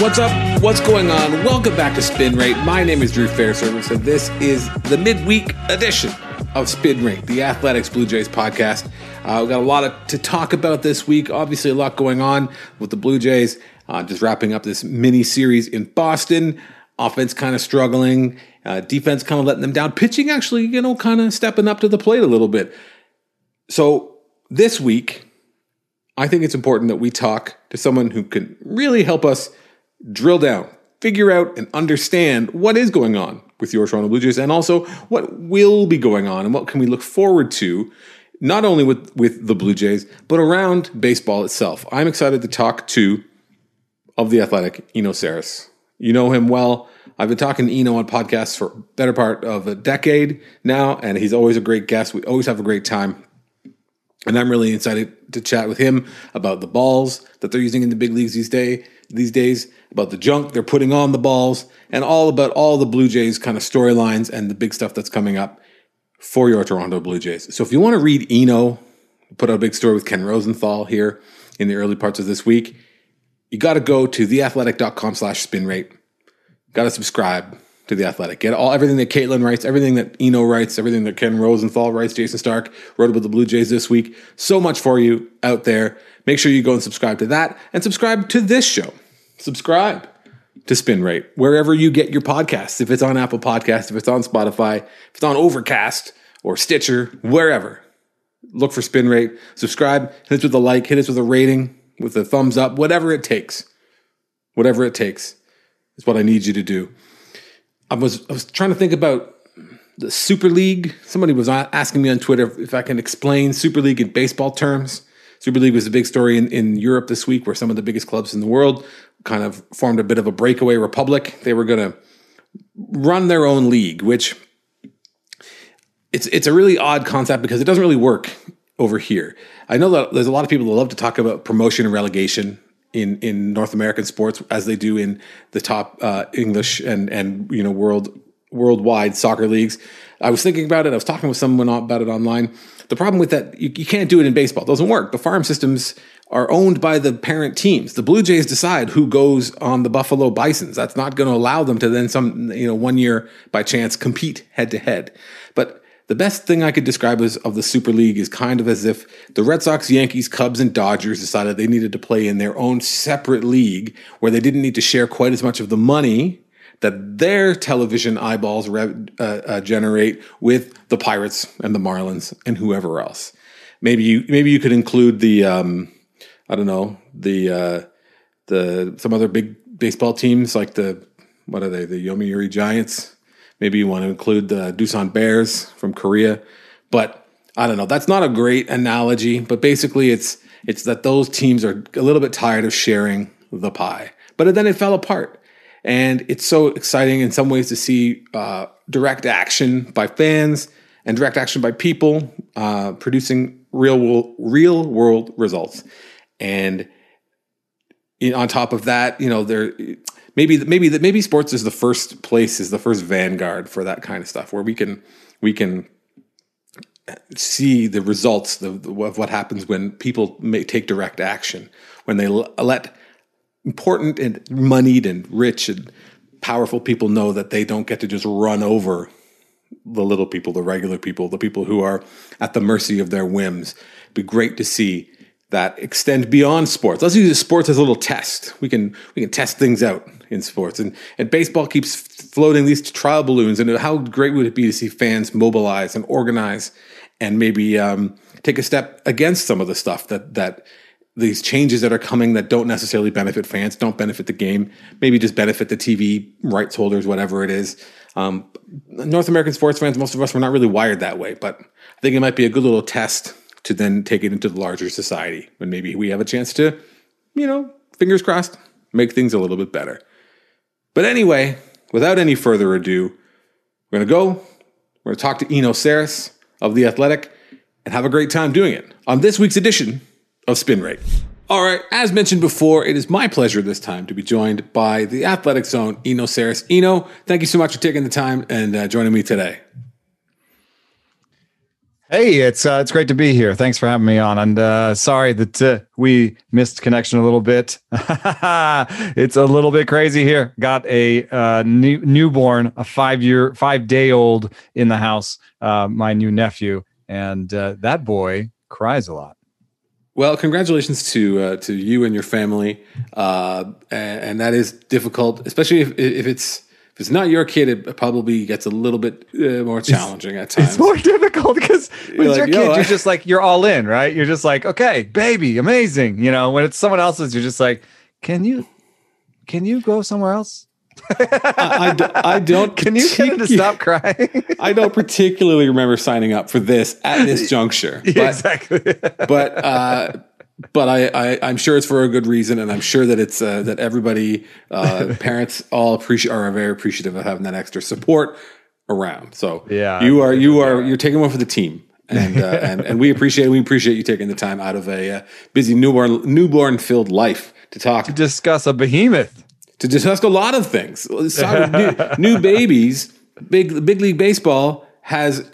What's up? What's going on? Welcome back to Spin Rate. My name is Drew Fairservice, and this is the midweek edition of Spin Rate, the Athletics Blue Jays podcast. Uh, we've got a lot of, to talk about this week. Obviously, a lot going on with the Blue Jays. Uh, just wrapping up this mini series in Boston. Offense kind of struggling, uh, defense kind of letting them down. Pitching actually, you know, kind of stepping up to the plate a little bit. So this week, I think it's important that we talk to someone who can really help us drill down, figure out, and understand what is going on with your Toronto Blue Jays and also what will be going on and what can we look forward to, not only with, with the Blue Jays, but around baseball itself. I'm excited to talk to, of the athletic, Eno Sarris. You know him well. I've been talking to Eno on podcasts for better part of a decade now, and he's always a great guest. We always have a great time. And I'm really excited to chat with him about the balls that they're using in the big leagues these day these days, about the junk they're putting on the balls, and all about all the Blue Jays kind of storylines and the big stuff that's coming up for your Toronto Blue Jays. So if you want to read Eno, put out a big story with Ken Rosenthal here in the early parts of this week, you got to go to theathletic.com slash spin rate. Got to subscribe to the Athletic. Get all everything that Kaitlyn writes, everything that Eno writes, everything that Ken Rosenthal writes, Jayson Stark wrote about the Blue Jays this week. So much for you out there. Make sure you go and subscribe to that and subscribe to this show. Subscribe to Spin Rate wherever you get your podcasts. If it's on Apple Podcasts, if it's on Spotify, if it's on Overcast or Stitcher, wherever. Look for Spin Rate. Subscribe. Hit us with a like. Hit us with a rating, with a thumbs up. Whatever it takes. Whatever it takes is what I need you to do. I was I was trying to think about the Super League. Somebody was asking me on Twitter if I can explain Super League in baseball terms. Super League was a big story in, in Europe this week, where some of the biggest clubs in the world kind of formed a bit of a breakaway republic. They were going to run their own league, which it's it's a really odd concept because it doesn't really work over here. I know that there's a lot of people that love to talk about promotion and relegation in in North American sports as they do in the top uh, English and and you know world worldwide soccer leagues. I was thinking about it. I was talking with someone about it online. The problem with that, you, you can't do it in baseball. It doesn't work. The farm systems are owned by the parent teams. The Blue Jays decide who goes on the Buffalo Bisons. That's not going to allow them to then some, you know, one year by chance compete head to head. But the best thing I could describe as of the Super League is kind of as if the Red Sox, Yankees, Cubs, and Dodgers decided they needed to play in their own separate league where they didn't need to share quite as much of the money that their television eyeballs uh, uh, generate with the Pirates and the Marlins and whoever else. Maybe you maybe you could include the um, I don't know the uh, the some other big baseball teams like the what are they the Yomiuri Giants. Maybe you want to include the Doosan Bears from Korea, but I don't know. That's not a great analogy, but basically it's it's that those teams are a little bit tired of sharing the pie. But then it fell apart, and it's so exciting in some ways to see uh, direct action by fans and direct action by people uh, producing real world, real world results. And in, on top of that, you know, there maybe maybe maybe sports is the first place is the first vanguard for that kind of stuff where we can we can see the results of, of what happens when people take direct action when they let important and moneyed and rich and powerful people know that they don't get to just run over the little people, the regular people, the people who are at the mercy of their whims. It'd be great to see that extend beyond sports. Let's use sports as a little test. We can we can test things out in sports, and and baseball keeps floating these trial balloons. And how great would it be to see fans mobilize and organize, and maybe um, take a step against some of the stuff that that these changes that are coming that don't necessarily benefit fans, don't benefit the game, maybe just benefit the TV rights holders, whatever it is. Um, North American sports fans, most of us were not really wired that way, but I think it might be a good little test to then take it into the larger society when maybe we have a chance to, you know, fingers crossed, make things a little bit better. But anyway, without any further ado, we're going to go. We're going to talk to Eno Sarris of The Athletic and have a great time doing it on this week's edition of Spin Rate. All right, as mentioned before, it is my pleasure this time to be joined by the Athletic Zone, Eno Sarris. Eno, thank you so much for taking the time and uh, joining me today. Hey, it's uh, it's great to be here. Thanks for having me on. And uh, sorry that uh, we missed connection a little bit. it's a little bit crazy here. Got a uh, new, newborn, a five year, five day old in the house. Uh, my new nephew, and uh, that boy cries a lot. Well, congratulations to uh, to you and your family, uh, and, and, that is difficult, especially if, if it's if it's not your kid. It probably gets a little bit uh, more challenging it's, at times. It's more difficult because with like, your kid, you're just like you're all in, right? You're just like, okay, baby, amazing. You know, when it's someone else's, you're just like, can you can you go somewhere else? I, I, I, don't. Can you get him to stop crying? I don't particularly remember signing up for this at this juncture. But, exactly. but uh, but I, I am sure it's for a good reason, and I'm sure that it's uh, that everybody, uh, parents, all appreciate are very appreciative of having that extra support around. So yeah, you are you are you're taking one for the team. and, uh, and and we appreciate we appreciate you taking the time out of a uh, busy newborn newborn filled life to talk to discuss a behemoth to discuss a lot of things. new, new, babies, big big league baseball has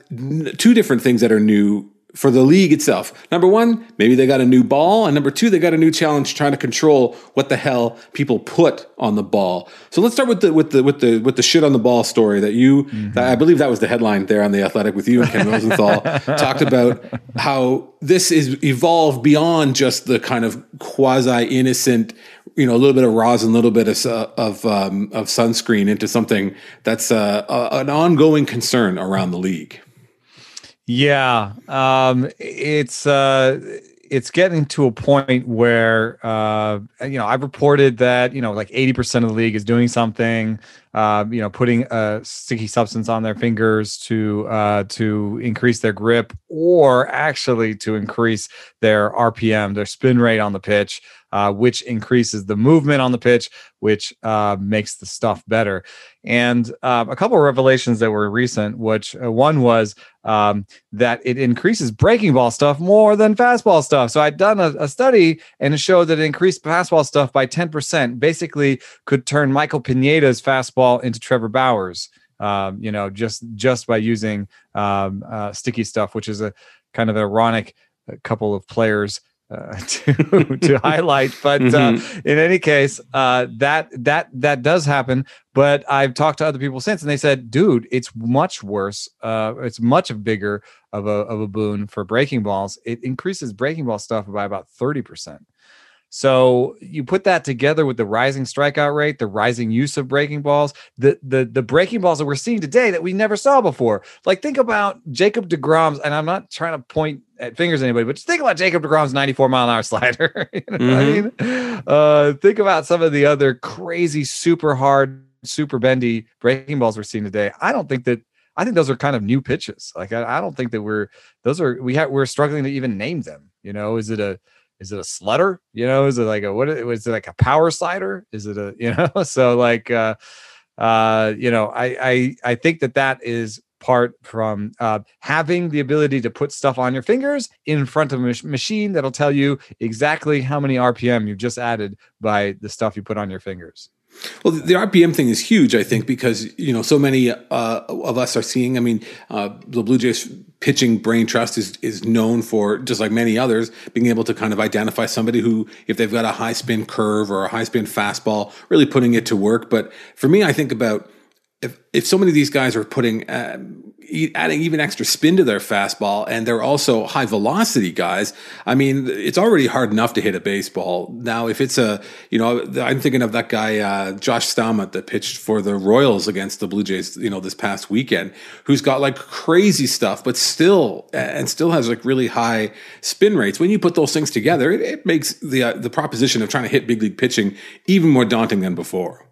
two different things that are new for the league itself. Number one, maybe they got a new ball, and number two, they got a new challenge trying to control what the hell people put on the ball. So let's start with the with the with the with the shit on the ball story that you, mm-hmm. that I believe that was the headline there on the Athletic with you and Ken Rosenthal talked about how this is evolved beyond just the kind of quasi innocent you know a little bit of rosin, a little bit of of, um, of sunscreen into something that's uh, a, an ongoing concern around the league. Yeah, um, it's uh, it's getting to a point where uh, you know I've reported that you know like eighty percent of the league is doing something, uh, you know, putting a sticky substance on their fingers to uh, to increase their grip or actually to increase their RPM, their spin rate on the pitch uh, which increases the movement on the pitch, which uh, makes the stuff better. And uh, a couple of revelations that were recent, which uh, one was um, that it increases breaking ball stuff more than fastball stuff. So I'd done a, a study and it showed that it increased fastball stuff by 10%, basically could turn Michael Pineda's fastball into Trevor Bauer's. Um, you know, just just by using um, uh, sticky stuff, which is a kind of ironic uh, couple of players uh, to to highlight. But uh, mm-hmm. uh, in any case, uh, that that that does happen. But I've talked to other people since, and they said, "Dude, it's much worse. Uh, it's much bigger of a of a boon for breaking balls. It increases breaking ball stuff by about thirty percent." So you put that together with the rising strikeout rate, the rising use of breaking balls, the the the breaking balls that we're seeing today that we never saw before. Like think about Jacob DeGrom's, and I'm not trying to point at fingers at anybody, but just think about Jacob DeGrom's 94 mile an hour slider. you know mm-hmm. I mean? Uh, think about some of the other crazy, super hard, super bendy breaking balls we're seeing today. I don't think that I think those are kind of new pitches. Like I, I don't think that we're those are we have we're struggling to even name them. You know, is it a is it a slutter? You know, is it like a what is it like a power slider? Is it a you know? So like uh uh you know, I I I think that that is part from uh, having the ability to put stuff on your fingers in front of a mach- machine that'll tell you exactly how many RPM you've just added by the stuff you put on your fingers. Well, the RPM thing is huge, I think, because you know so many uh, of us are seeing. I mean, uh, the Blue Jays pitching brain trust is is known for just like many others being able to kind of identify somebody who, if they've got a high spin curve or a high spin fastball, really putting it to work. But for me, I think about if if so many of these guys are putting uh, adding even extra spin to their fastball, and they're also high velocity guys. I mean, it's already hard enough to hit a baseball. Now, if it's a, you know, I'm thinking of that guy uh, Josh Staumont that pitched for the Royals against the Blue Jays, you know, this past weekend, who's got like crazy stuff, but still and still has like really high spin rates. When you put those things together, it, it makes the uh, the proposition of trying to hit big league pitching even more daunting than before.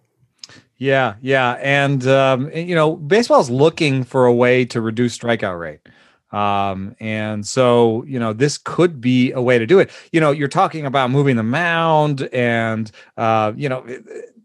Yeah, yeah, and um, you know, baseball's looking for a way to reduce strikeout rate. Um, and so, you know, this could be a way to do it. You know, you're talking about moving the mound and, uh, you know,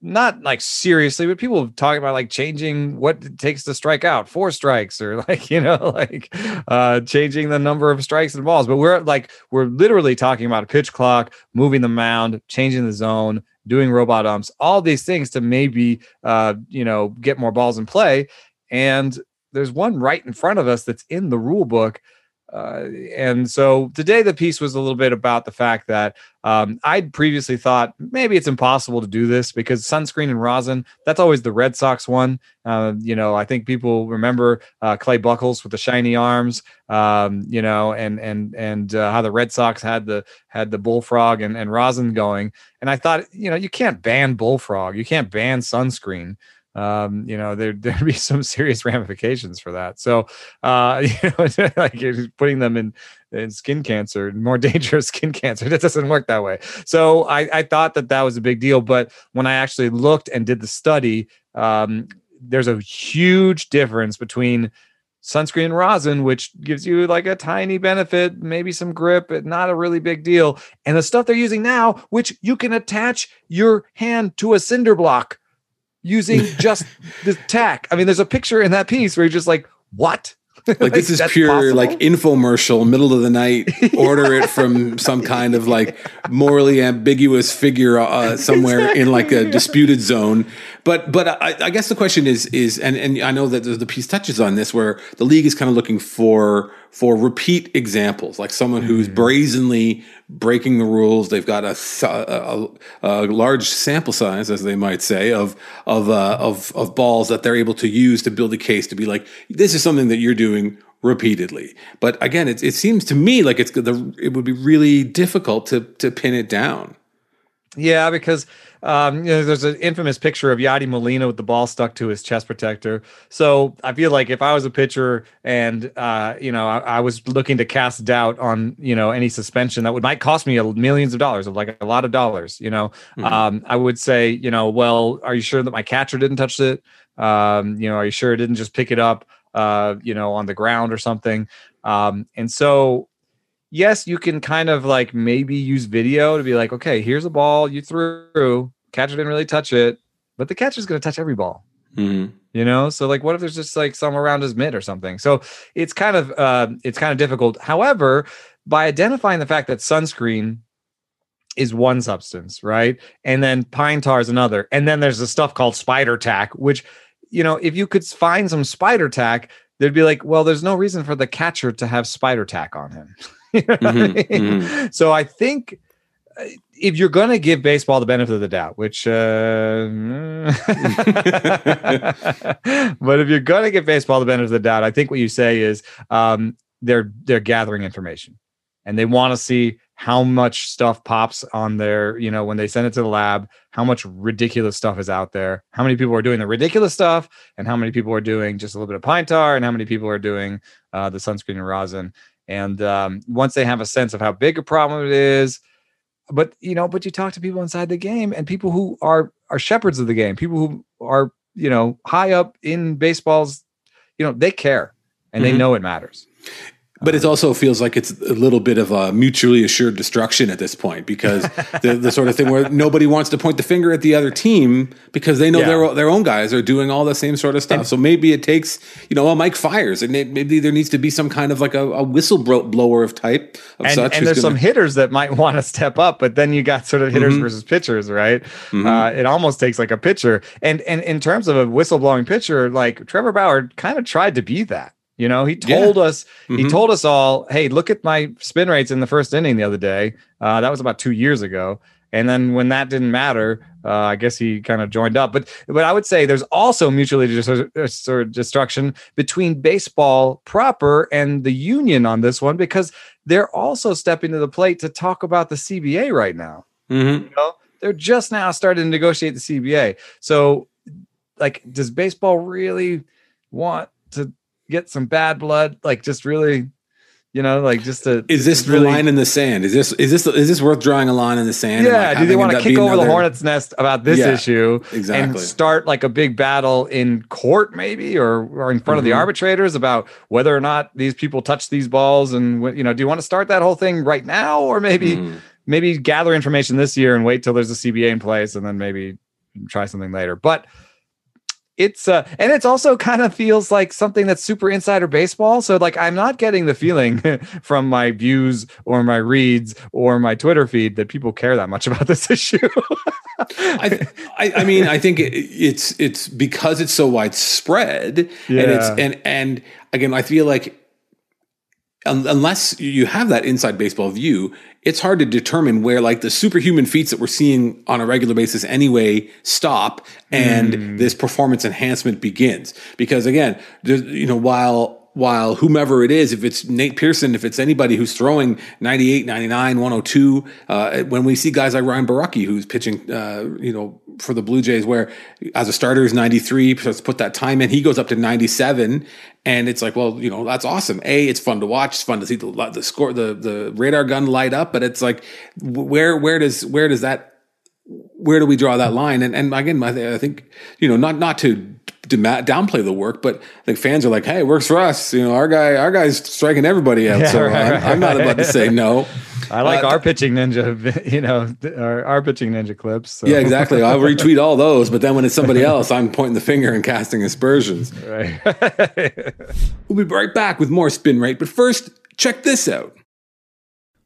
not like seriously, but people talk about like changing what it takes to strike out, four strikes, or like, you know, like uh, changing the number of strikes and balls. But we're like, we're literally talking about a pitch clock, moving the mound, changing the zone, doing robot umps, all these things to maybe uh, you know get more balls in play. And there's one right in front of us that's in the rule book. Uh, and so today the piece was a little bit about the fact that um, I'd previously thought maybe it's impossible to do this because sunscreen and rosin, that's always the Red Sox one. Uh, you know, I think people remember uh, Clay Buchholz with the shiny arms, um, you know, and and and uh, how the Red Sox had the had the bullfrog and, and rosin going. And I thought, you know, you can't ban bullfrog, you can't ban sunscreen um, you know, there there'd be some serious ramifications for that. So, uh, you know, like putting them in, in skin cancer, more dangerous skin cancer, that doesn't work that way. So, I, I thought that that was a big deal. But when I actually looked and did the study, um, there's a huge difference between sunscreen rosin, which gives you like a tiny benefit, maybe some grip, but not a really big deal, and the stuff they're using now, which you can attach your hand to a cinder block using just the tack. I mean, there's a picture in that piece where you're just like, what? Like, like this is pure possible? like infomercial, middle of the night. Order it from some kind of like morally ambiguous figure uh, somewhere exactly. in like a disputed zone. But but I, I, guess the question is is and and I know that the piece touches on this where the league is kind of looking for for repeat examples, like someone who's mm-hmm. brazenly breaking the rules. They've got a, a, a, large sample size, as they might say, of of uh, of of balls that they're able to use to build a case to be like, this is something that you're doing repeatedly. But again, it, it seems to me like it's the it would be really difficult to to pin it down. Yeah, because um, you know, there's an infamous picture of Yadi Molina with the ball stuck to his chest protector. So I feel like if I was a pitcher and uh, you know I, I, was looking to cast doubt on you know any suspension that would might cost me millions of dollars of like a lot of dollars, you know, mm-hmm. um, I would say you know, well, are you sure that my catcher didn't touch it? Um, you know, are you sure it didn't just pick it up, uh, you know, on the ground or something? Um, and so yes, you can kind of like maybe use video to be like, okay, here's a ball you threw, catcher didn't really touch it, but the catcher's going to touch every ball. Mm-hmm. You know, so like, what if there's just like some around his mid or something? So it's kind of uh, it's kind of difficult. However, by identifying the fact that sunscreen is one substance, right, and then pine tar is another, and then there's the stuff called spider tack, which you know, if you could find some spider tack, there'd be like, well, there's no reason for the catcher to have spider tack on him. mm-hmm, I mean? mm-hmm. So I think uh, if you're going to give baseball the benefit of the doubt, which, uh, but if you're going to give baseball the benefit of the doubt, I think what you say is um, they're they're gathering information, and they want to see how much stuff pops on their, you know, when they send it to the lab, how much ridiculous stuff is out there, how many people are doing the ridiculous stuff, and how many people are doing just a little bit of pine tar, and how many people are doing uh, the sunscreen and rosin. And um, once they have a sense of how big a problem it is, but you know, but you talk to people inside the game and people who are are shepherds of the game, people who are you know high up in baseball's, you know, they care and mm-hmm. they know it matters. But it also feels like it's a little bit of a mutually assured destruction at this point because the, the sort of thing where nobody wants to point the finger at the other team because they know Yeah. their their own guys are doing all the same sort of stuff. so maybe it takes you know, well, Mike Fiers, and it, maybe there needs to be some kind of like a, a whistleblower of type of and, such. and there's some gonna- hitters that might want to step up, but then you got sort of hitters Mhm. versus pitchers, right? Mhm. Uh, it almost takes like a pitcher. And and in terms of a whistleblowing pitcher, like Trevor Bauer kind of tried to be that. You know, he Yeah. told us, he Mhm. told us all, hey, look at my spin rates in the first inning the other day. Uh, that was about two years ago. And then when that didn't matter, uh, I guess he kind of joined up. But but I would say there's also mutually dis- sort of destruction between baseball proper and the union on this one because they're also stepping to the plate to talk about the CBA right now. Mhm. You know, they're just now starting to negotiate the CBA. So, like, does baseball really want to get some bad blood? Like, just really, you know, like just to Is this the really- line in the sand? Is this is this is this worth drawing a line in the sand? Yeah, like, do they want to kick over the hornet's nest about this Yeah, issue Exactly. and start like a big battle in court, maybe, or or in front of the Mhm. arbitrators about whether or not these people touch these balls, and you know, do you want to start that whole thing right now, or maybe Mhm. maybe gather information this year and wait till there's a CBA in place, and then maybe try something later, but. It's uh and it's also kind of feels like something that's super insider baseball. So like I'm not getting the feeling from my views or my reads or my Twitter feed that people care that much about this issue. I, I, I mean, I think it, it's it's because it's so widespread, and it's Yeah. and and again, I feel like unless you have that inside baseball view, it's hard to determine where like the superhuman feats that we're seeing on a regular basis anyway stop and Hmm. this performance enhancement begins. Because again, you know, while while whomever it is, if it's Nate Pearson, if it's anybody who's throwing 98, 99, 102, uh, when we see guys like Ryan Borucki, who's pitching, uh, you know, for the Blue Jays, where as a starter is 93, let's put that time in, he goes up to 97. And it's like, well, you know, that's awesome. A, it's fun to watch. It's fun to see the, the score, the, the radar gun light up, but it's like, where, where does, where does that where do we draw that line? And and again, I, think you know not not to downplay the work, but I think fans are like, hey, it works for us. You know, our guy our guy's striking everybody out. Yeah, so right, I'm, right, I'm not about to say no. I like Uh, our pitching ninja, you know, our, our pitching ninja clips. So. Yeah, exactly. I'll retweet all those, but then when it's somebody else, I'm pointing the finger and casting aspersions. Right. We'll be right back with more spin rate, but first, check this out.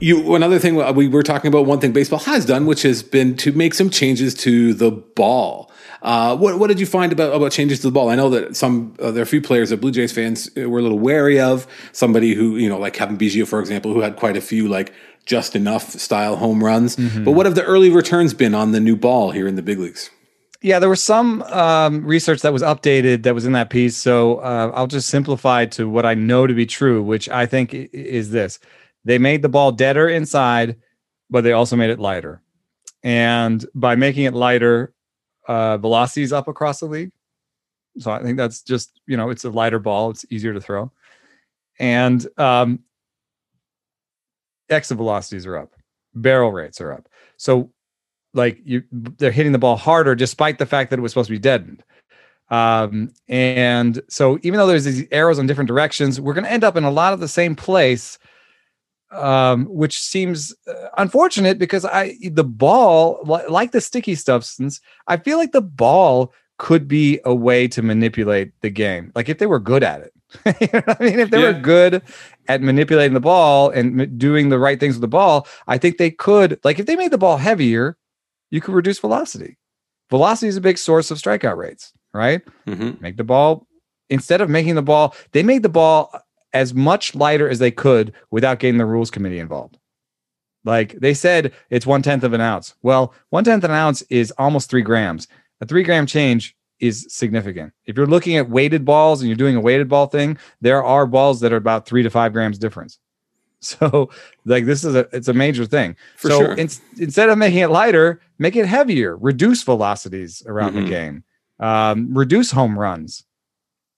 You another thing uh, we were talking about. One thing baseball has done, which has been to make some changes to the ball. Uh, what what did you find about about changes to the ball? I know that some uh, there are a few players that Blue Jays fans uh, were a little wary of. Somebody who you know, like Cavan Biggio, for example, who had quite a few like just enough style home runs. But what have the early returns been on the new ball here in the big leagues? yeah, there was some um, research that was updated that was in that piece. So uh, I'll just simplify to what I know to be true, which I think is this: they made the ball deader inside, but they also made it lighter. And by making it lighter, uh, velocity is up across the league. So I think that's just you know it's a lighter ball; it's easier to throw, and um, exit velocities are up, barrel rates are up. So like you they're hitting the ball harder despite the fact that it was supposed to be deadened um and so even though there's these arrows in different directions we're going to end up in a lot of the same place um which seems uh, unfortunate because i the ball like the sticky substance i feel like the ball could be a way to manipulate the game. Like if they were good at it. you know I mean, if they Yeah. were good at manipulating the ball and doing the right things with the ball, I think they could. Like if they made the ball heavier, you could reduce velocity. Velocity is a big source of strikeout rates, right? hmm Make the ball instead of making the ball, they made the ball as much lighter as they could without getting the rules committee involved. Like they said, it's one tenth of an ounce. Well, one tenth of an ounce is almost three grams. A three gram change is significant. If you're looking at weighted balls and you're doing a weighted ball thing, there are balls that are about three to five grams difference. So, like this is a it's a major thing. For so sure. ins- instead of making it lighter, make it heavier. Reduce velocities around Mhm. the game. Um, reduce home runs.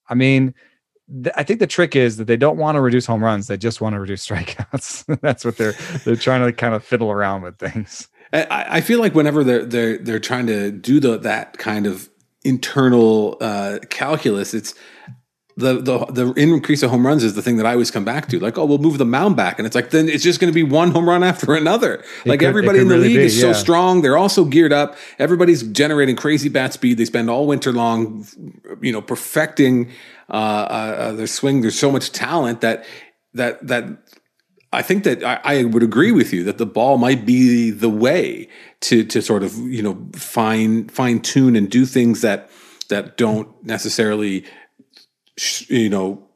I mean, th- I think the trick is that they don't want to reduce home runs; they just want to reduce strikeouts. That's what they're they're trying to kind of fiddle around with things. I, I feel like whenever they're they're they're trying to do the that kind of internal uh, calculus, it's the the the increase of home runs is the thing that I always come back to. Like, oh, we'll move the mound back, and it's like then it's just going to be one home run after another. like could- everybody in the really league be, is so strong; they're all so geared up. Everybody's generating crazy bat speed. They spend all winter long, you know, perfecting uh, uh, uh, their swing. There's so much talent that that that I think that I, I would agree with you that the ball might be the way to to sort of you know fine fine tune and do things that that don't necessarily you know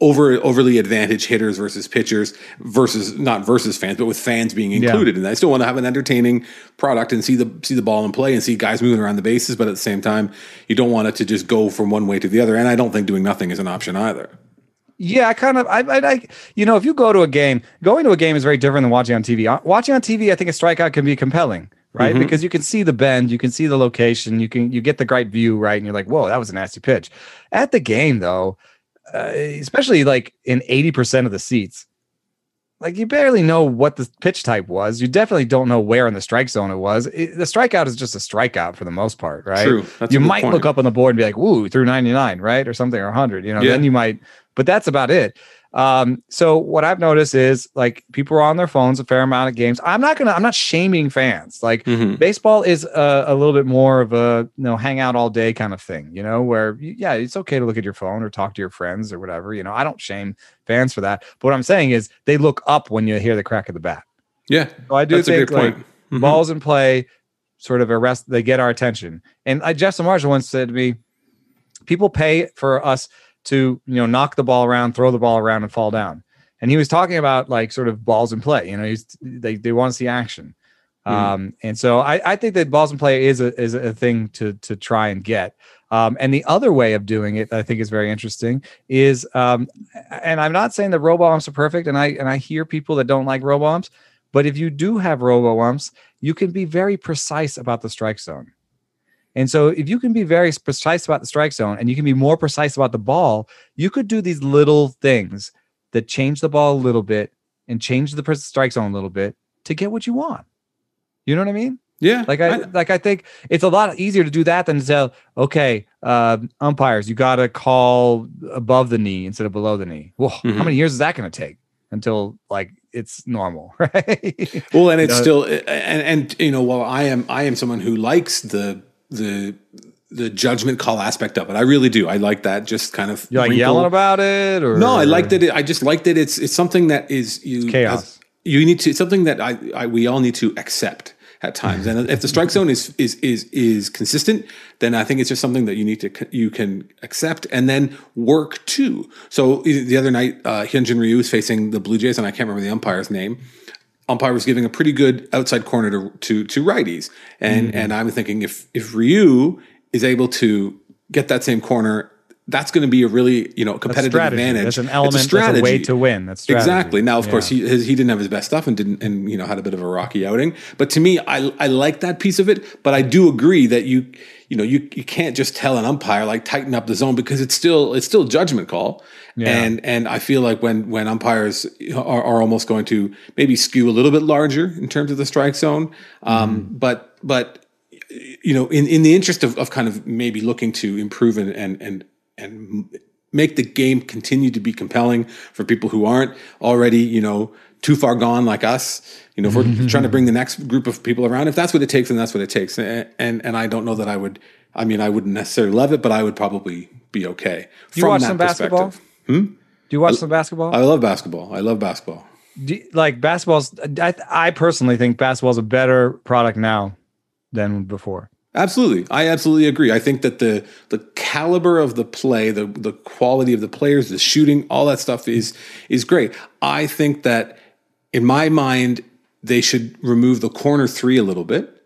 over overly advantage hitters versus pitchers versus not versus fans but with fans being included and I still want to have an entertaining product and see the see the ball in play and see guys moving around the bases but at the same time you don't want it to just go from one way to the other and I don't think doing nothing is an option either Yeah, I kind of, I, I, I, you know, if you go to a game, going to a game is very different than watching on TV. Uh, Watching on TV, I think a strikeout can be compelling, right? Because you can see the bend, you can see the location, you can, you get the right view, right? And you're like, whoa, that was a nasty pitch. At the game, though, uh, especially like in 80% of the seats, like you barely know what the pitch type was. You definitely don't know where in the strike zone it was. It- the strikeout is just a strikeout for the most part, right? True. That's you might point. look up on the board and be like, "Ooh, through 99, right?" or something or 100, you know. Yeah. Then you might but that's about it. Um, so what I've noticed is like people are on their phones a fair amount of games. I'm not gonna, I'm not shaming fans. Like Mhm. baseball is a, a little bit more of a you know hang out all day kind of thing, you know, where yeah, it's okay to look at your phone or talk to your friends or whatever. You know, I don't shame fans for that. But what I'm saying is they look up when you hear the crack of the bat. yeah So I do that's think like Mhm. balls in play sort of arrest they get our attention and I, jeff Samardzija once said to me people pay for us to you know knock the ball around throw the ball around and fall down and he was talking about like sort of balls in play you know he's they, they want to see action Mhm. um and so I, I think that balls in play is a is a thing to to try and get um, and the other way of doing it, I think, is very interesting. Is um, and I'm not saying that robo umps are perfect, and I and I hear people that don't like robo umps, but if you do have robo umps, you can be very precise about the strike zone. And so, if you can be very precise about the strike zone and you can be more precise about the ball, you could do these little things that change the ball a little bit and change the strike zone a little bit to get what you want. You know what I mean? yeah Like I, like I think it's a lot easier to do that than to say, okay, uh, umpires, you got to call above the knee instead of below the knee. Well, Mhm. how many years is that going to take until like it's normal, right? Well, and it's No. still, and and you know, while I am, I am someone who likes the the the judgment call aspect of it. I really do. I like that. Just kind of You're like yelling about it, or No, I like that. It, I just like that it's it's something that is you chaos. you need to. It's something that I, I we all need to accept at times. And if the strike zone is is is is consistent, then I think it's just something that you need to you can accept and then work to. So the other night, uh, Hyunjin Ryu was facing the Blue Jays, and I can't remember the umpire's name. Umpire was giving a pretty good outside corner to to, to righties, and Mm-hmm. and I'm thinking if if Ryu is able to get that same corner. That's going to be a really, you know, competitive strategy. advantage. That's an It's element. That's a way to win. That's strategy. Exactly. Now, of Yeah. course, he his, he didn't have his best stuff and didn't and you know had a bit of a rocky outing. But to me, I I like that piece of it. But I do agree that you you know you you can't just tell an umpire like tighten up the zone because it's still it's still judgment call. Yeah. And and I feel like when when umpires are, are almost going to maybe skew a little bit larger in terms of the strike zone. Um, Mm-hmm. But but you know, in, in the interest of, of kind of maybe looking to improve and and and and make the game continue to be compelling for people who aren't already, you know, too far gone like us. You know, if we're trying to bring the next group of people around, if that's what it takes, then that's what it takes. And and, and I don't know that I would. I mean, I wouldn't necessarily love it, but I would probably be okay. Do you watch some basketball? Hmm? Do you watch some basketball? I love basketball. I love basketball. You, like basketball's, I, I personally think basketball's a better product now than before. Absolutely, I absolutely agree. I think that the the caliber of the play, the the quality of the players, the shooting, all that stuff is is great. I think that in my mind, they should remove the corner three a little bit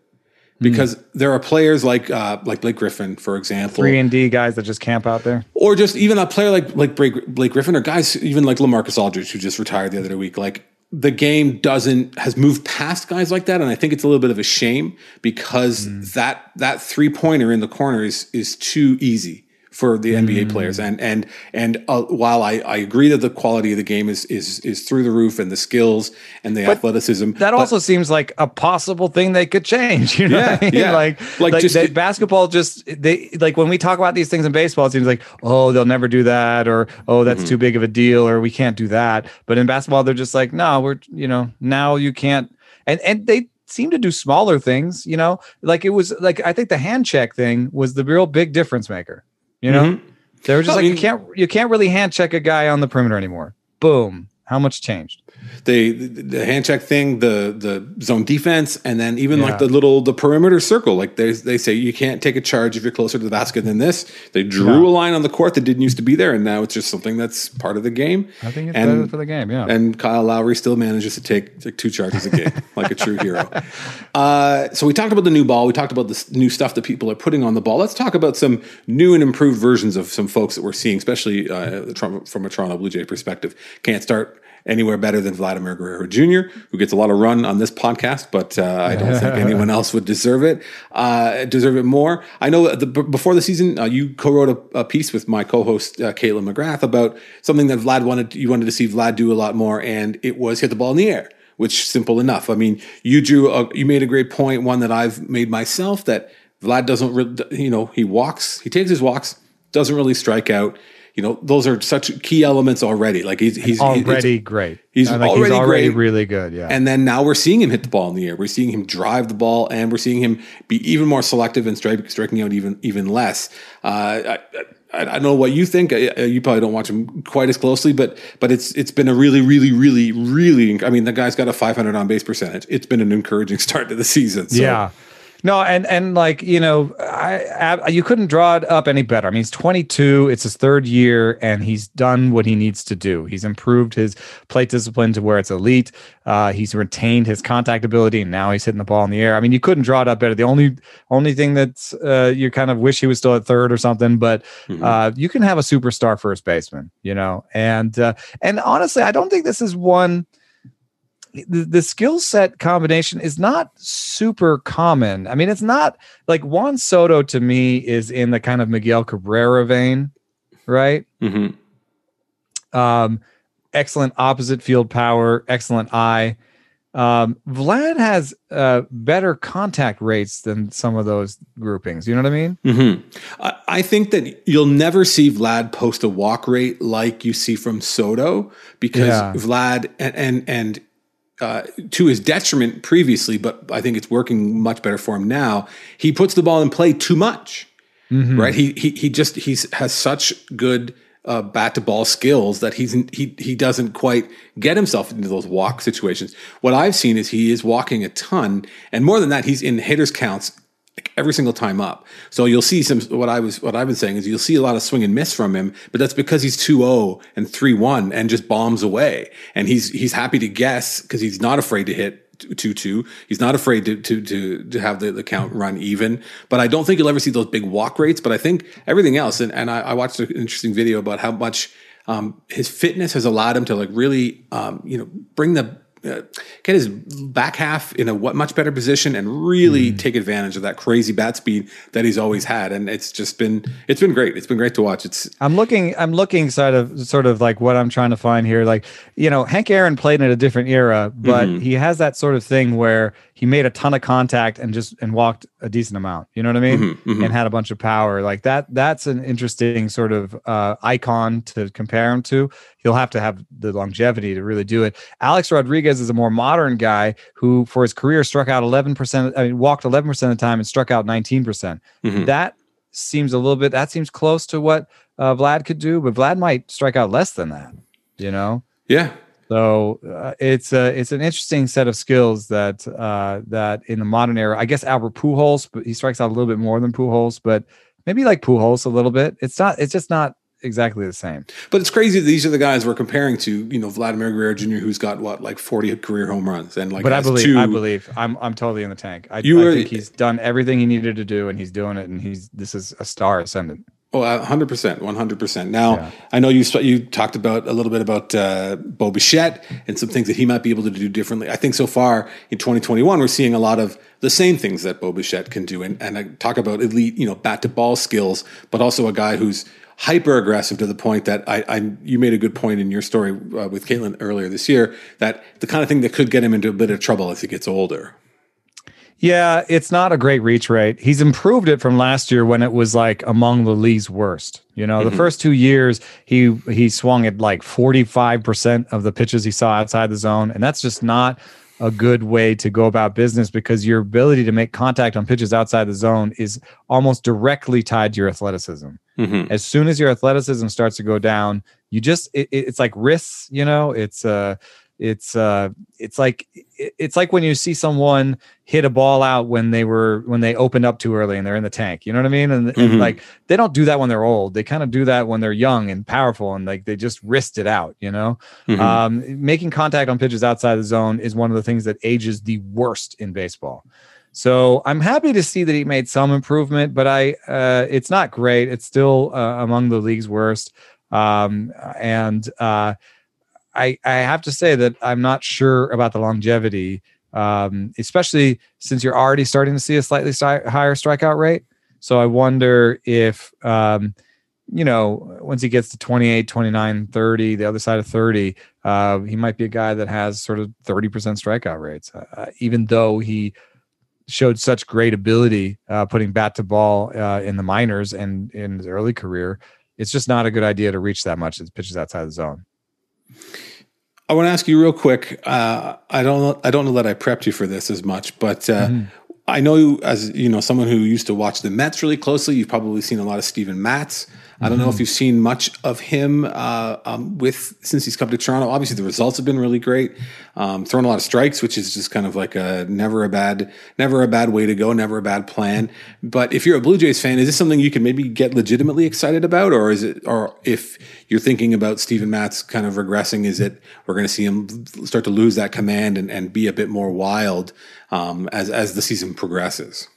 because mm. there are players like uh, like Blake Griffin, for example, three and D guys that just camp out there, or just even a player like like Blake, Griffin, or guys even like Lamarcus Aldridge who just retired the other week. Like the game doesn't has moved past guys like that, and I think it's a little bit of a shame because mm. that that three pointer in the corner is is too easy for the mm. NBA players. And and and uh, while I, I agree that the quality of the game is is is through the roof and the skills and the but athleticism, that but, also seems like a possible thing they could change. You know, yeah, I mean? yeah. like like, like just, basketball. Just they like when we talk about these things in baseball, it seems like oh they'll never do that or oh that's mm-hmm. too big of a deal or we can't do that. But in basketball, they're just like no, we're you know now you can't. And and they seem to do smaller things, you know, like it was like I think the hand check thing was the real big difference maker. You know, mm-hmm. they were just like you can't you can't really hand check a guy on the perimeter anymore. Boom. How much changed? The, the hand check thing, the the zone defense, and then even yeah. like the little the perimeter circle. Like they they say you can't take a charge if you're closer to the basket than this. They drew yeah. a line on the court that didn't used to be there, and now it's just something that's part of the game. I think it's and, better for the game. Yeah. And Kyle Lowry still manages to take like two charges a game, like a true hero. Uh, so we talked about the new ball. We talked about the new stuff that people are putting on the ball. Let's talk about some new and improved versions of some folks that we're seeing, especially uh, from a Toronto Blue Jay perspective. Can't start anywhere better than Vladimir Guerrero Jr., who gets a lot of run on this podcast, but uh, I don't think anyone else would deserve it. Uh, deserve it more. I know the, before the season, uh, you co-wrote a, a, piece with my co-host uh, Kaitlyn McGrath about something that Vlad wanted. You wanted to see Vlad do a lot more, and it was hit the ball in the air. Which simple enough. I mean, you drew. A, you made a great point. One that I've made myself that Vlad doesn't. Re- you know, he walks. He takes his walks. Doesn't really strike out you know, those are such key elements already. Like he's he's already great. He's like already, he's already great. really good. Yeah. And then now we're seeing him hit the ball in the air. We're seeing him drive the ball, and we're seeing him be even more selective and strike, striking out even even less. Uh, I, I, I, don't know what you think. You probably don't watch him quite as closely, but but it's it's been a really, really, really, really. I mean, the guy's got a 500 on base percentage. It's been an encouraging start to the season. So. Yeah. No, and and like you know, I, I, you couldn't draw it up any better. I mean, he's 22. It's his third year, and he's done what he needs to do. He's improved his plate discipline to where it's elite. Uh, he's retained his contact ability, and now he's hitting the ball in the air. I mean, you couldn't draw it up better. The only only thing that's uh, you kind of wish he was still at third or something, but mm-hmm. uh, you can have a superstar first baseman, you know. And uh, and honestly, I don't think this is one the, the skill set combination is not super common. I mean, it's not like Juan Soto to me is in the kind of Miguel Cabrera vein, right? Mm-hmm. Um, excellent opposite field power, excellent eye. Um, Vlad has uh, better contact rates than some of those groupings. You know what I mean? Mm-hmm. I, I, think that you'll never see Vlad post a walk rate like you see from Soto because yeah. Vlad and and and uh, to his detriment previously, but I think it's working much better for him now. He puts the ball in play too much, mm-hmm. right? He he he just he's has such good uh, bat to ball skills that he's he he doesn't quite get himself into those walk situations. What I've seen is he is walking a ton, and more than that, he's in hitters counts every single time up. So you'll see some what I was what I've been saying is you'll see a lot of swing and miss from him, but that's because he's 2-0 and 3-1 and just bombs away. And he's he's happy to guess because he's not afraid to hit two two. He's not afraid to to to to have the, the count run even. But I don't think you'll ever see those big walk rates. But I think everything else, and, and I, I watched an interesting video about how much um, his fitness has allowed him to like really um, you know bring the uh, get his back half in a what much better position and really mm. take advantage of that crazy bat speed that he's always had. And it's just been it's been great. It's been great to watch. It's I'm looking I'm looking sort of sort of like what I'm trying to find here. Like you know, Hank Aaron played in a different era, but mm-hmm. he has that sort of thing where he made a ton of contact and just and walked a decent amount. You know what I mean? Mm-hmm, mm-hmm. And had a bunch of power like that. That's an interesting sort of uh, icon to compare him to. He'll have to have the longevity to really do it. Alex Rodriguez is a more modern guy who, for his career, struck out 11%. I mean, walked 11% of the time and struck out 19%. percent mm-hmm. That seems a little bit. That seems close to what uh, Vlad could do, but Vlad might strike out less than that. You know? Yeah, so uh, it's a it's an interesting set of skills that uh, that in the modern era, I guess Albert Pujols, but he strikes out a little bit more than Pujols, but maybe like Pujols a little bit. It's not. It's just not exactly the same. But it's crazy. These are the guys we're comparing to. You know, Vladimir Guerrero Jr., who's got what like forty career home runs, and like. But I believe, two, I believe, I'm I'm totally in the tank. I, you I think he's done everything he needed to do, and he's doing it, and he's this is a star ascendant. Oh, 100%, 100%. Now, yeah. I know you you talked about a little bit about uh, Bo Bichette and some things that he might be able to do differently. I think so far in 2021, we're seeing a lot of the same things that Bo Bichette can do. And, and I talk about elite, you know, bat to ball skills, but also a guy who's hyper aggressive to the point that I, I, you made a good point in your story uh, with Kaitlyn earlier this year that the kind of thing that could get him into a bit of trouble as he gets older. Yeah, it's not a great reach rate. He's improved it from last year when it was like among the league's worst. You know, mm-hmm. the first two years he he swung at like 45% of the pitches he saw outside the zone, and that's just not a good way to go about business because your ability to make contact on pitches outside the zone is almost directly tied to your athleticism. Mm-hmm. As soon as your athleticism starts to go down, you just it, it's like risks, you know, it's uh it's uh it's like it's like when you see someone hit a ball out when they were when they opened up too early and they're in the tank you know what i mean? And, mm-hmm. and like they don't do that when they're old. They kind of do that when they're young and powerful and like they just wrist it out you know? Mm-hmm. um, making contact on pitches outside the zone is one of the things that ages the worst in baseball. So i'm happy to see that he made some improvement but i uh, it's not great. It's still uh, among the league's worst. Um, and uh, I, I have to say that I'm not sure about the longevity, um, especially since you're already starting to see a slightly higher strikeout rate. So I wonder if, um, you know, once he gets to 28, 29, 30, the other side of 30, uh, he might be a guy that has sort of 30% strikeout rates, uh, uh, even though he showed such great ability uh, putting bat to ball uh, in the minors and in his early career. It's just not a good idea to reach that much as pitches outside the zone. I want to ask you real quick. Uh, I don't. I don't know that I prepped you for this as much, but uh, mm-hmm. I know you as you know someone who used to watch the Mets really closely. You've probably seen a lot of Steven Matz. I don't know if mm-hmm. you've seen much of him uh, um, with since he's come to Toronto. Obviously, the results have been really great. Um, throwing a lot of strikes, which is just kind of like a never a bad, never a bad way to go, never a bad plan. But if you're a Blue Jays fan, is this something you can maybe get legitimately excited about, or is it, or if you're thinking about Steven Matz kind of regressing, is it we're going to see him start to lose that command and, and be a bit more wild um, as as the season progresses?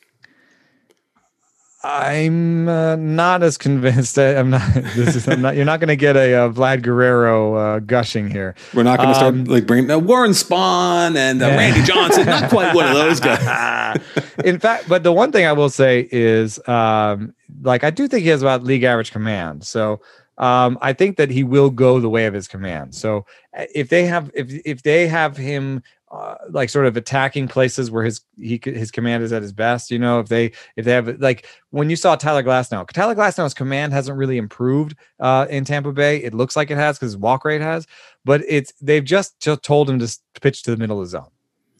I'm uh, not as convinced. I'm not. This is. I'm not. You're not going to get a, a, uh, Vlad Guerrero uh, gushing here. We're not going to um, start like bringing uh, Warren Spahn and uh, Randy Johnson. not quite one of those guys. In fact, but the one thing I will say is, um, like, I do think he has about league average command. So um, I think that he will go the way of his command. So uh, if they have, if if they have him uh, like sort of attacking places where his he his command is at his best. You know, if they if they have like when you saw Tyler Glasnow, Tyler Glasnow's command hasn't really improved uh, in Tampa Bay. It looks like it has because his walk rate has, but it's they've just told him to pitch to the middle of the zone.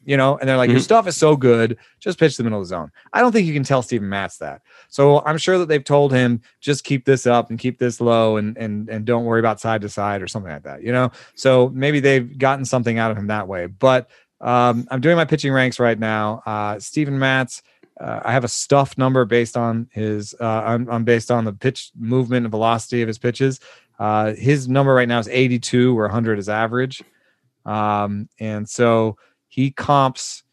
You know, and they're like, mm-hmm. your stuff is so good, just pitch the middle of the zone. I don't think you can tell Steven Matz that. So I'm sure that they've told him just keep this up and keep this low and and and don't worry about side to side or something like that. You know, so maybe they've gotten something out of him that way. But um, I'm doing my pitching ranks right now. Uh, Steven Matz, uh, I have a stuff number based on his. Uh, I'm, I'm, based on the pitch movement and velocity of his pitches. Uh, his number right now is 82, where 100 is average. Um, and so he comps.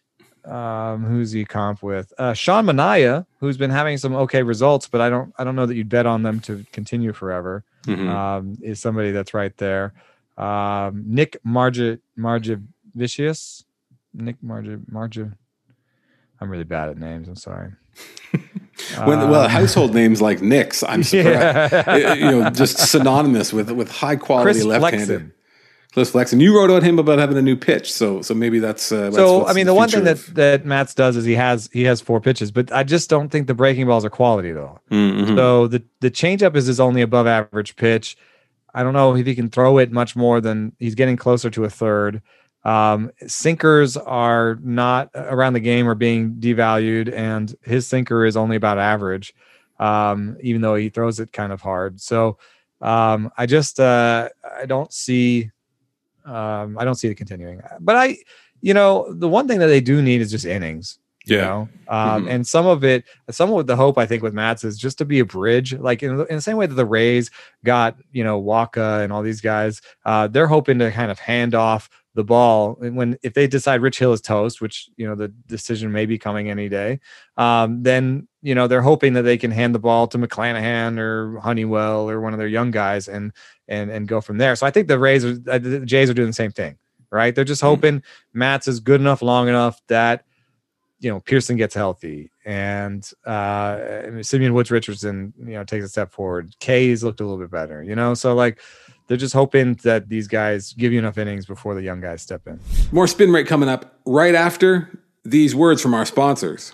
Um, who's he comp with? Uh, Sean Manaea, who's been having some okay results, but I don't. I don't know that you'd bet on them to continue forever. Mm-hmm. Um, is somebody that's right there. Um, Nick Marge Marge Vicious, Nick Marja Marja. I'm really bad at names. I'm sorry. when, well, household names like Nick's, I'm surprised. Yeah. you know, just synonymous with with high quality Chris left-handed. Flexen. Chris Flexen. You wrote about him about having a new pitch, so so maybe that's. Uh, that's So I mean, the one thing future that of- that Matz does is he has he has four pitches, but I just don't think the breaking balls are quality though. Mhm. So the the changeup is his only above average pitch. I don't know if he can throw it much more than he's getting closer to a third. Um, sinkers are not around the game are being devalued, and his sinker is only about average, um, even though he throws it kind of hard. So um, I just uh, I don't see um, I don't see it continuing. But I, you know, the one thing that they do need is just innings. You Yeah. know, um, Mhm. and some of it, some of the hope I think with Matz is just to be a bridge, like in, the- in the same way that the Rays got, you know, Wacha and all these guys, uh, they're hoping to kind of hand off the ball and when if they decide Rich Hill is toast, which you know the decision may be coming any day, um, then you know they're hoping that they can hand the ball to McClanahan or Honeywell or one of their young guys and and and go from there. So I think the Rays, are, uh, the Jays are doing the same thing, right? They're just hoping Matz is good enough, long enough that you know Pearson gets healthy and uh Simeon Woods Richardson, you know, takes a step forward. Kay's looked a little bit better, you know. So like they're just hoping that these guys give you enough innings before the young guys step in. More spin rate coming up right after these words from our sponsors.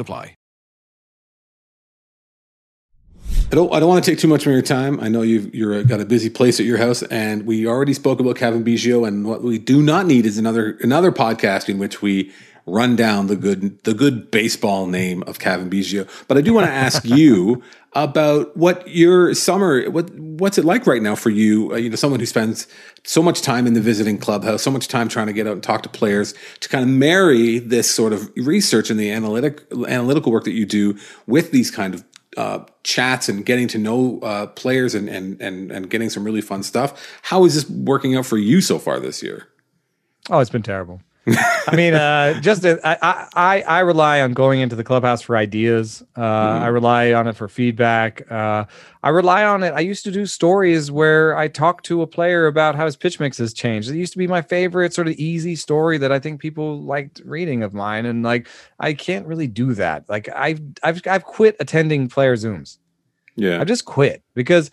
apply. I don't. I don't want to take too much of your time. I know you've you're uh, got a busy place at your house, and we already spoke about Cavan Biggio. And what we do not need is another another podcast in which we run down the good the good baseball name of Cavan Biggio. But I do want to ask you about what your summer what what's it like right now for you? Uh, you know, someone who spends so much time in the visiting clubhouse, so much time trying to get out and talk to players to kind of marry this sort of research and the analytic analytical work that you do with these kind of uh, chats and getting to know uh, players and, and and and getting some really fun stuff. How is this working out for you so far this year? Oh, it's been terrible. I mean, uh, just I, I I rely on going into the clubhouse for ideas. Uh, I rely on it for feedback. Uh, I rely on it. I used to do stories where I talked to a player about how his pitch mix has changed. It used to be my favorite sort of easy story that I think people liked reading of mine, and like I can't really do that. Like I've I've I've quit attending player zooms. Yeah, I just quit because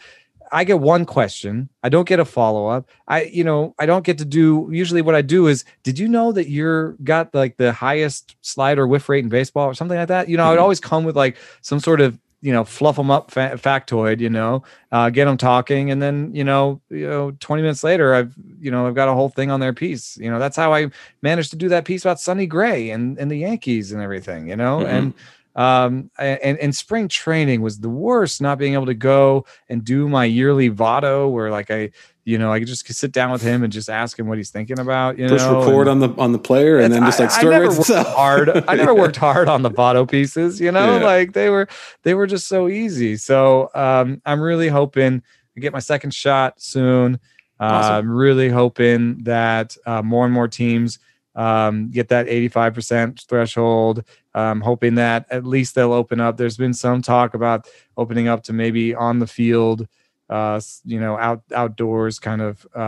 I get one question. I don't get a follow up. I, you know, I don't get to do. Usually, what I do is, did you know that you're got like the highest slider whiff rate in baseball or something like that? You know, I would always come with like some sort of you know fluff them up fa- factoid. You know, uh, get them talking, and then you know, you know, twenty minutes later, I've you know, I've got a whole thing on their piece. You know, that's how I managed to do that piece about Sonny Gray and and the Yankees and everything. You know, and um and and spring training was the worst not being able to go and do my yearly vado where like i you know i could just sit down with him and just ask him what he's thinking about you push know record and on the on the player, and then just like I- I never worked hard i never worked hard on the vado pieces you know Yeah. like they were they were just so easy. So um i'm really hoping to get my second shot soon. Uh, i'm really hoping that uh, more and more teams um, get that 85% threshold. I'm hoping that at least they'll open up. There's been some talk about opening up to maybe on the field, uh, you know, out outdoors kind of uh,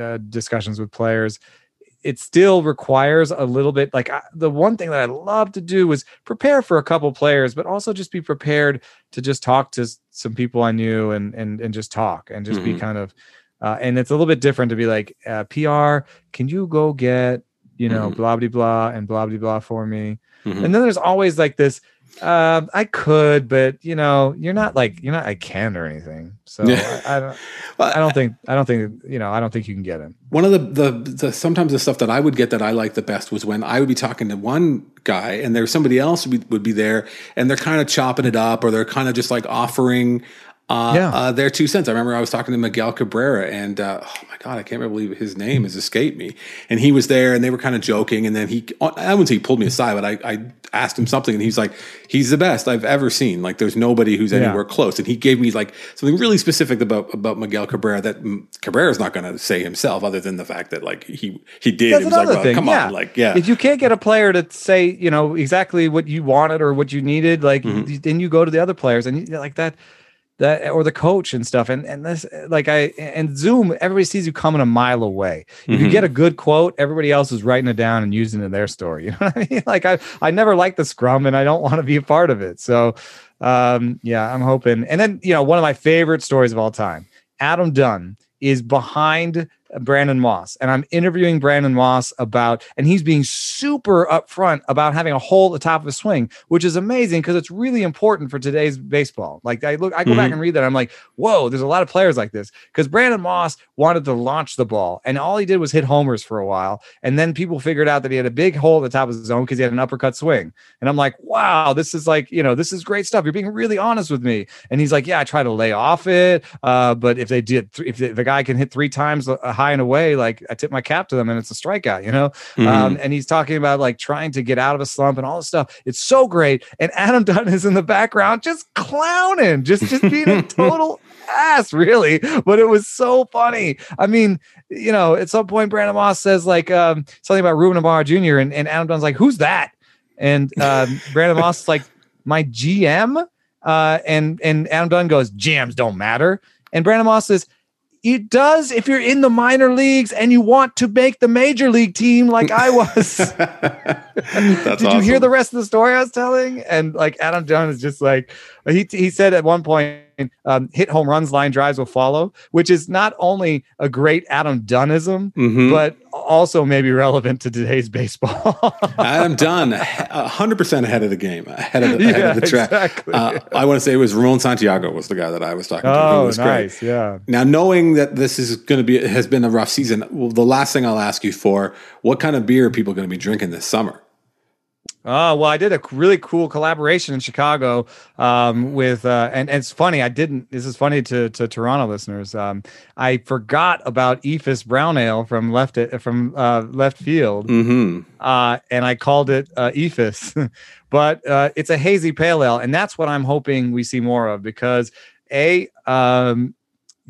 uh, discussions with players. It still requires a little bit. Like I, the one thing that I love to do was prepare for a couple players, but also just be prepared to just talk to some people I knew and and and just talk and just be Mhm. kind of. Uh, and it's a little bit different to be like uh, PR. Can you go get you know, Mm-hmm. blah blah blah and blah blah blah for me. And then there's always like this. Uh, I could, but you know, you're not like you're not I can or anything. So Yeah. I, I don't. Well, I don't think. I don't think. You know. I don't think you can get him. One of the, the the sometimes the stuff that I would get that I liked the best was when I would be talking to one guy and there's somebody else would be, would be there and they're kind of chopping it up or they're kind of just like offering uh, Yeah. uh, their two cents. I remember I was talking to Miguel Cabrera and uh, oh my god, I can't believe his name has escaped me. And he was there and they were kind of joking and then he I wouldn't say he pulled me aside, but I, I asked him something and he's like, he's the best I've ever seen. Like there's nobody who's Yeah. anywhere close. And he gave me like something really specific about about Miguel Cabrera that Cabrera's not going to say himself, other than the fact that like he he did. That's It was like, another well, thing. come yeah. on, like yeah, If you can't get a player to say, you know, exactly what you wanted or what you needed, like Mm-hmm. then you go to the other players and you, like that, that or the coach and stuff. And and this like I and Zoom, everybody sees you coming a mile away. If Mm-hmm. you get a good quote, everybody else is writing it down and using it in their story. You know what I mean? Like I I never liked the scrum and I don't want to be a part of it. So um yeah, I'm hoping. And then you know, one of my favorite stories of all time, Adam Dunn is behind Brandon Moss, and I'm interviewing Brandon Moss about, and he's being super upfront about having a hole at the top of his swing, which is amazing because it's really important for today's baseball. Like I look, I go back and read that, I'm like, whoa, there's a lot of players like this because Brandon Moss wanted to launch the ball, and all he did was hit homers for a while, and then people figured out that he had a big hole at the top of his zone because he had an uppercut swing, and I'm like, wow, this is like, you know, this is great stuff. You're being really honest with me, and he's like, yeah, I try to lay off it, uh, but if they did, th- if the, the guy can hit three times uh, high and away, like I tip my cap to them, and it's a strikeout, you know. Um, and he's talking about like trying to get out of a slump and all this stuff. It's so great. And Adam Dunn is in the background just clowning, just just being a total ass, really. But it was so funny. I mean, you know, at some point Brandon Moss says like um, something about Ruben Amaro Jr. and, and Adam Dunn's like, who's that? And um, Brandon Moss is like, my GM. Uh, and and Adam Dunn goes, GMs don't matter. And Brandon Moss says, it does if you're in the minor leagues and you want to make the major league team like I was. Did you hear the rest of the story I was telling? And like Adam Dunn is just like he he said at one point, um, hit home runs, line drives will follow, which is not only a great Adam Dunnism, Mhm. but also maybe relevant to today's baseball. Adam Dunn, hundred percent ahead of the game, ahead of the, ahead Yeah, of the track. exactly. Uh, I want to say it was Ramon Santiago was the guy that I was talking to. oh, was great. nice, yeah. Now, knowing that this is going to be has been a rough season, well, the last thing I'll ask you for: what kind of beer are people going to be drinking this summer? Oh well, I did a really cool collaboration in Chicago um, with, uh, and, and it's funny. I didn't. This is funny to to Toronto listeners. Um, I forgot about Eephus Brown Ale from left it from uh, left field, Mm-hmm. uh, and I called it uh, Eephus, but uh, it's a hazy pale ale, and that's what I'm hoping we see more of because a um,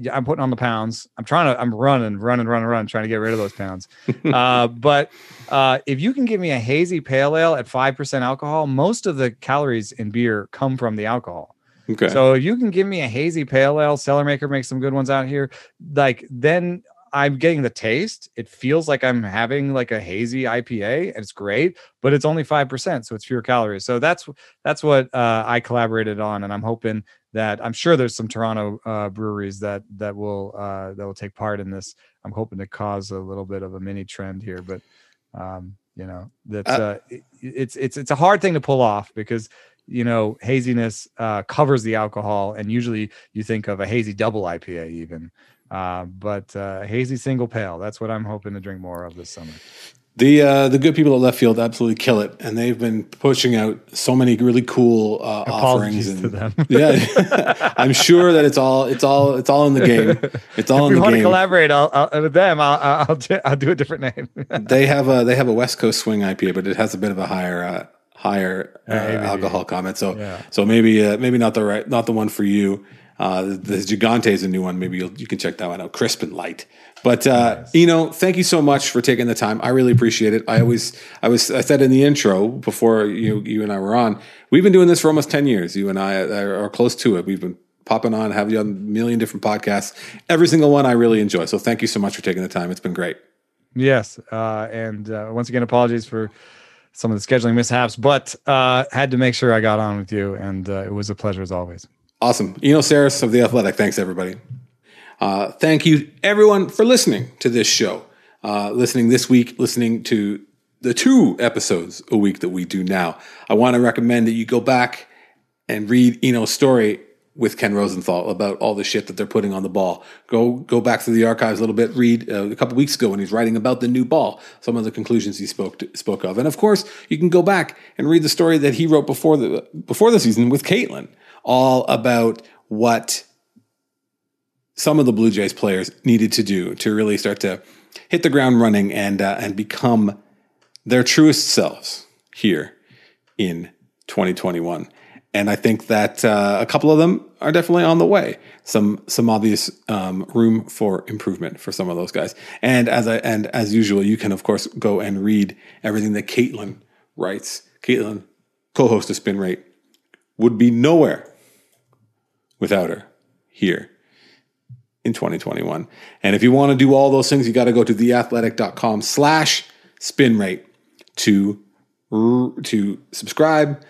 yeah, I'm putting on the pounds. I'm trying to. I'm running, running, running, running, trying to get rid of those pounds. uh, but uh, if you can give me a hazy pale ale at five percent alcohol, most of the calories in beer come from the alcohol. Okay. So if you can give me a hazy pale ale, Cellar Maker makes some good ones out here. Like then I'm getting the taste. It feels like I'm having like a hazy IPA, and it's great, but it's only five percent, so it's fewer calories. So that's that's what uh, I collaborated on, and I'm hoping that I'm sure there's some Toronto uh, breweries that that will uh, that will take part in this. I'm hoping to cause a little bit of a mini trend here, but um, you know that's Uh, uh, it- it's it's it's a hard thing to pull off because you know haziness uh, covers the alcohol, and usually you think of a hazy double IPA even. Uh, but uh, hazy single pale, that's what I'm hoping to drink more of this summer. The uh, the good people at left field absolutely kill it, and they've been pushing out so many really cool uh, offerings. And, to them. yeah, I'm sure that it's all it's all it's all in the game. It's all if in the want to game. collaborate I'll, I'll, with them, I'll, I'll, I'll, do, a different name. they have a they have a West Coast swing IPA, but it has a bit of a higher uh, higher uh, alcohol comment. So Yeah. so maybe uh, maybe not the right not the one for you. Uh, the, Gigante is a new one. Maybe you can check that one out. Crisp and light. But uh, you know, thank you so much for taking the time. I really appreciate it. I always I was I said in the intro before you you and I were on. We've been doing this for almost ten years. You and I are, are close to it. We've been popping on, have you on a million different podcasts. Every single one I really enjoy. So thank you so much for taking the time. It's been great. Yes, uh, and uh, once again, apologies for some of the scheduling mishaps, but uh, had to make sure I got on with you, and uh, it was a pleasure as always. Awesome. Eno Sarris of The Athletic. Thanks, everybody. Uh, thank you, everyone, for listening to this show. Uh, listening this week, listening to the two episodes a week that we do now. I want to recommend that you go back and read Eno's story with Ken Rosenthal about all the shit that they're putting on the ball. Go go back through the archives a little bit. Read uh, a couple weeks ago when he's writing about the new ball, some of the conclusions he spoke to, spoke of, and of course you can go back and read the story that he wrote before the before the season with Kaitlyn, all about what some of the Blue Jays players needed to do to really start to hit the ground running and uh, and become their truest selves here in 2021. And I think that uh, a couple of them are definitely on the way. Some some obvious um, room for improvement for some of those guys. And as I and as usual, you can of course go and read everything that Kaitlyn writes. Kaitlyn, co-host of Spin Rate, would be nowhere without her here in 2021. And if you want to do all those things, you got to go to theathletic.com slash spin rate to, to subscribe,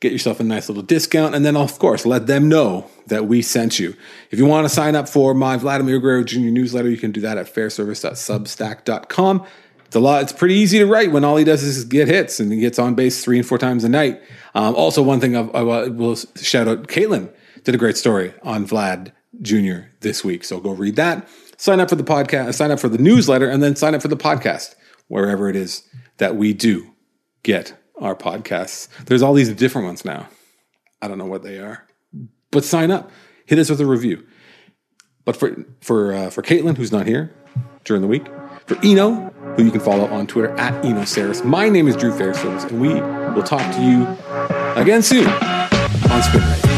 get yourself a nice little discount, and then of course let them know that we sent you. If you want to sign up for my Vladimir Guerrero Jr. newsletter, you can do that at fairservice.substack.com. It's a lot. It's pretty easy to write when all he does is get hits and he gets on base three and four times a night. Um, also, one thing I, I will shout out: Kaitlyn did a great story on Vlad Jr. this week. So go read that. Sign up for the podcast. Sign up for the newsletter, and then sign up for the podcast wherever it is that we do get our podcasts. There's all these different ones now. I don't know what they are, but sign up. Hit us with a review. But for for uh, for Kaitlyn, who's not here during the week, for Eno, who you can follow on Twitter at EnoSarris. My name is Drew Fairservice, and we will talk to you again soon on Spin.